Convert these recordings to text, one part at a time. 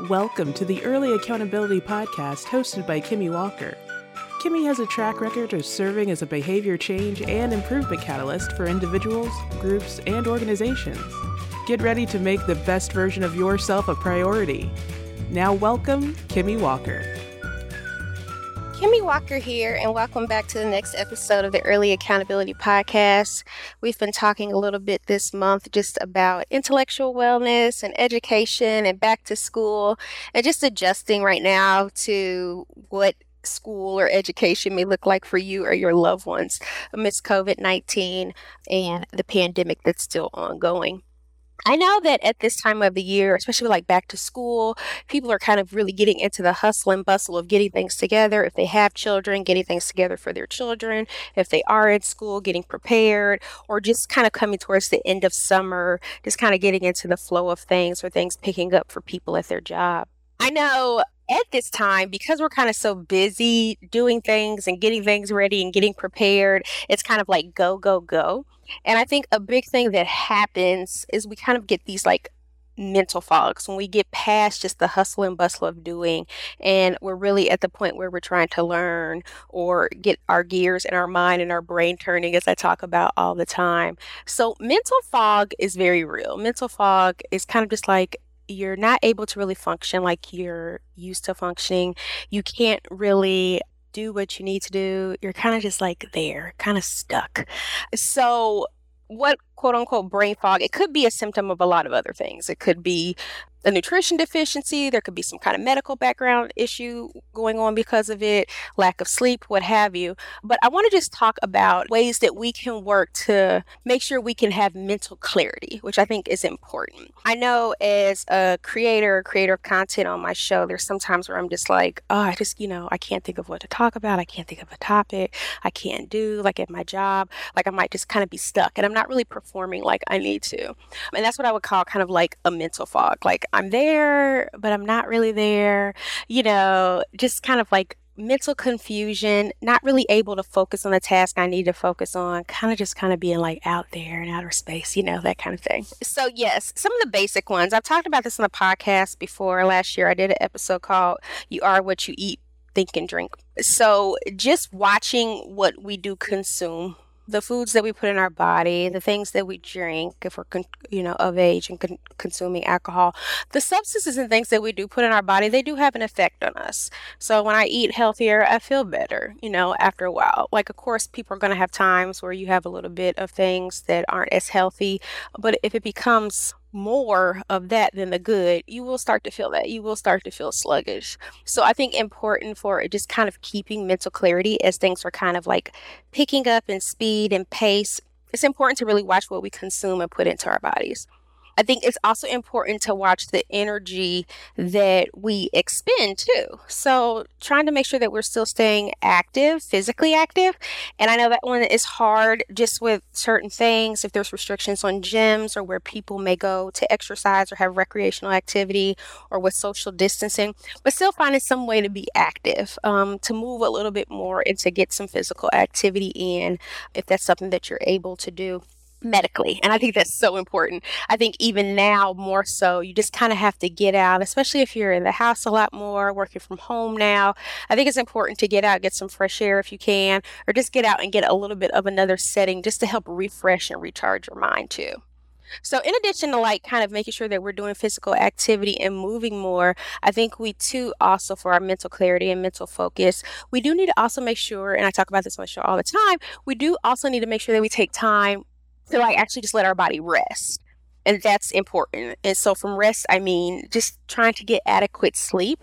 Welcome to the Early Accountability Podcast hosted by Kimmy Walker. Kimmy has a track record of serving as a behavior change and improvement catalyst for individuals, groups, and organizations. Get ready to make the best version of yourself a priority. Now, welcome, Kimmy Walker. Kimmy Walker here, and welcome back to the next episode of the Early Accountability Podcast. We've been talking a little bit this month just about intellectual wellness and education and back to school, and just adjusting right now to what school or education may look like for you or your loved ones amidst COVID 19 and the pandemic that's still ongoing. I know that at this time of the year, especially like back to school, people are kind of really getting into the hustle and bustle of getting things together. If they have children, getting things together for their children. If they are in school, getting prepared, or just kind of coming towards the end of summer, just kind of getting into the flow of things or things picking up for people at their job. I know at this time, because we're kind of so busy doing things and getting things ready and getting prepared, it's kind of like go, go, go. And I think a big thing that happens is we kind of get these like mental fogs when we get past just the hustle and bustle of doing and we're really at the point where we're trying to learn or get our gears and our mind and our brain turning as I talk about all the time. So mental fog is very real. Mental fog is kind of just like you're not able to really function like you're used to functioning. You can't really do what you need to do, you're kind of just like there, kind of stuck. So, what quote unquote brain fog, it could be a symptom of a lot of other things. It could be a nutrition deficiency, there could be some kind of medical background issue going on because of it, lack of sleep, what have you. But I want to just talk about ways that we can work to make sure we can have mental clarity, which I think is important. I know as a creator, creator of content on my show, there's sometimes where I'm just like, oh, I just, you know, I can't think of what to talk about. I can't think of a topic. I can't do like at my job. Like I might just kind of be stuck and I'm not really performing like I need to. And that's what I would call kind of like a mental fog. Like I'm there, but I'm not really there. You know, just kind of like mental confusion, not really able to focus on the task I need to focus on, kind of just kind of being like out there in outer space, you know, that kind of thing. So, yes, some of the basic ones. I've talked about this on the podcast before. Last year, I did an episode called You Are What You Eat, Think, and Drink. So, just watching what we do consume the foods that we put in our body, the things that we drink, if we're, con- you know, of age and con- consuming alcohol, the substances and things that we do put in our body, they do have an effect on us. So when I eat healthier, I feel better, you know, after a while. Like, of course, people are going to have times where you have a little bit of things that aren't as healthy, but if it becomes more of that than the good, you will start to feel that. You will start to feel sluggish. So I think important for just kind of keeping mental clarity as things are kind of like picking up in speed and pace. It's important to really watch what we consume and put into our bodies. I think it's also important to watch the energy that we expend too. So, trying to make sure that we're still staying active, physically active. And I know that one is hard just with certain things, if there's restrictions on gyms or where people may go to exercise or have recreational activity or with social distancing, but still finding some way to be active, um, to move a little bit more and to get some physical activity in if that's something that you're able to do medically. And I think that's so important. I think even now more so, you just kind of have to get out, especially if you're in the house a lot more, working from home now. I think it's important to get out, get some fresh air if you can, or just get out and get a little bit of another setting just to help refresh and recharge your mind too. So, in addition to like kind of making sure that we're doing physical activity and moving more, I think we too also for our mental clarity and mental focus, we do need to also make sure, and I talk about this on the show all the time, we do also need to make sure that we take time to like actually just let our body rest. And that's important. And so, from rest, I mean just trying to get adequate sleep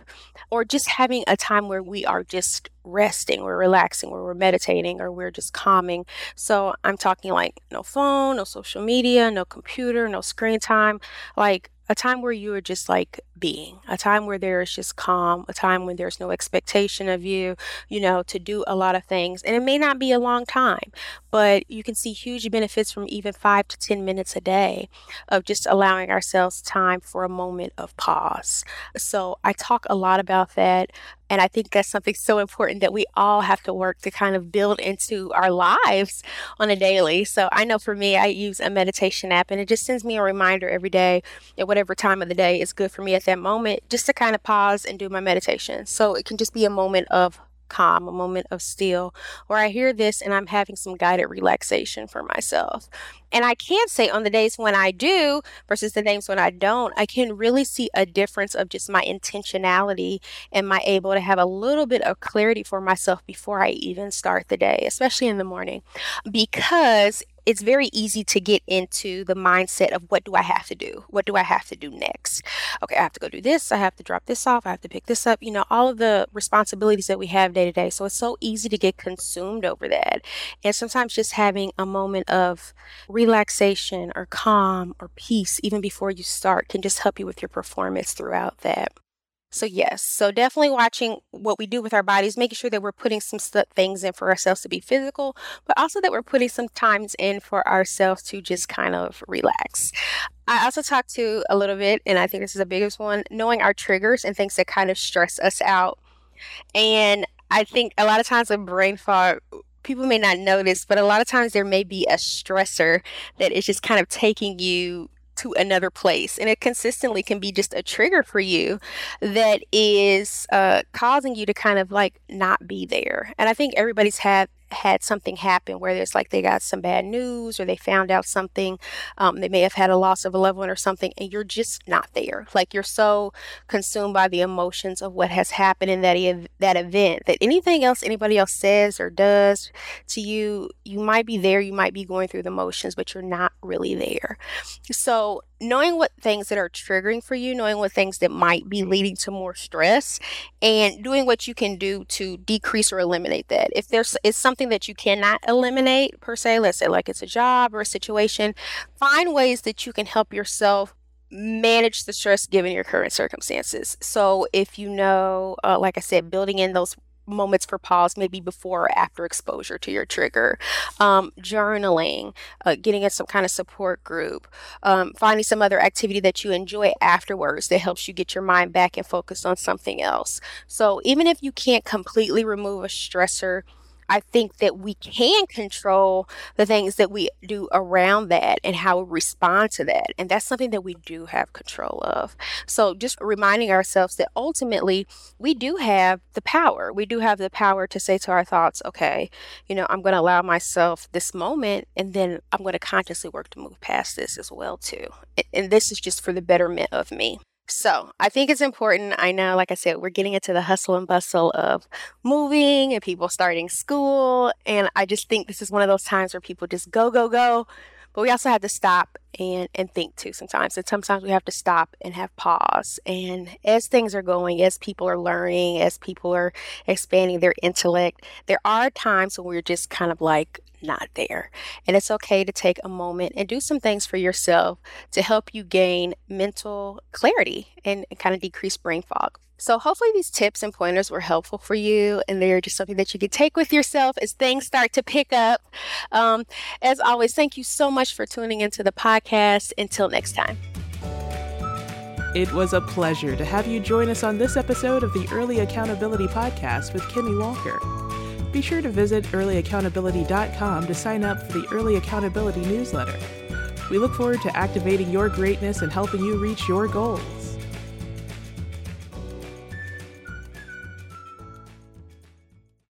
or just having a time where we are just resting, we're relaxing, where we're meditating, or we're just calming. So, I'm talking like no phone, no social media, no computer, no screen time. Like a time where you are just like being, a time where there is just calm, a time when there's no expectation of you, you know, to do a lot of things. And it may not be a long time, but you can see huge benefits from even five to 10 minutes a day of just allowing ourselves time for a moment of pause. So I talk a lot about that And I think that's something so important that we all have to work to kind of build into our lives on a daily. So I know for me, I use a meditation app and it just sends me a reminder every day at whatever time of the day is good for me at that moment, just to kind of pause and do my meditation. So it can just be a moment of calm, a moment of still, where I hear this and I'm having some guided relaxation for myself. And I can say on the days when I do versus the days when I don't, I can really see a difference of just my intentionality and my able to have a little bit of clarity for myself before I even start the day, especially in the morning. Because it's very easy to get into the mindset of what do I have to do? What do I have to do next? Okay, I have to go do this. I have to drop this off. I have to pick this up. You know, all of the responsibilities that we have day to day. So it's so easy to get consumed over that. And sometimes just having a moment of relaxation or calm or peace, even before you start, can just help you with your performance throughout that. So, yes, so definitely watching what we do with our bodies, making sure that we're putting some st- things in for ourselves to be physical, but also that we're putting some times in for ourselves to just kind of relax. I also talked to a little bit, and I think this is the biggest one knowing our triggers and things that kind of stress us out. And I think a lot of times with brain fog, people may not notice, but a lot of times there may be a stressor that is just kind of taking you to another place. And it consistently can be just a trigger for you that is uh, causing you to kind of like not be there. And I think everybody's had had something happen where it's like they got some bad news or they found out something. Um, they may have had a loss of a loved one or something, and you're just not there. Like you're so consumed by the emotions of what has happened in that ev- that event that anything else anybody else says or does to you, you might be there, you might be going through the motions, but you're not really there. So knowing what things that are triggering for you, knowing what things that might be leading to more stress, and doing what you can do to decrease or eliminate that. If there's it's something that you cannot eliminate per se, let's say like it's a job or a situation, find ways that you can help yourself manage the stress given your current circumstances. So if you know, uh, like I said, building in those moments for pause, maybe before or after exposure to your trigger, um, journaling, uh, getting in some kind of support group, um, finding some other activity that you enjoy afterwards that helps you get your mind back and focus on something else. So even if you can't completely remove a stressor, I think that we can control the things that we do around that and how we respond to that. And that's something that we do have control of. So just reminding ourselves that ultimately we do have the power. We do have the power to say to our thoughts, okay, you know, I'm going to allow myself this moment and then I'm going to consciously work to move past this as well too. And this is just for the betterment of me. So I think it's important. I know, like I said, we're getting into the hustle and bustle of moving and people starting school. And I just think this is one of those times where people just go, go, go. But we also have to stop and, and think too sometimes. And sometimes we have to stop and have pause. And as things are going, as people are learning, as people are expanding their intellect, there are times when we're just kind of like, not there. And it's okay to take a moment and do some things for yourself to help you gain mental clarity and, kind of decrease brain fog. So, hopefully, these tips and pointers were helpful for you, and they're just something that you can take with yourself as things start to pick up. Um, as always, thank you so much for tuning into the podcast. Until next time. It was a pleasure to have you join us on this episode of the Early Accountability Podcast with Kimmy Walker. Be sure to visit earlyaccountability.com to sign up for the Early Accountability newsletter. We look forward to activating your greatness and helping you reach your goals.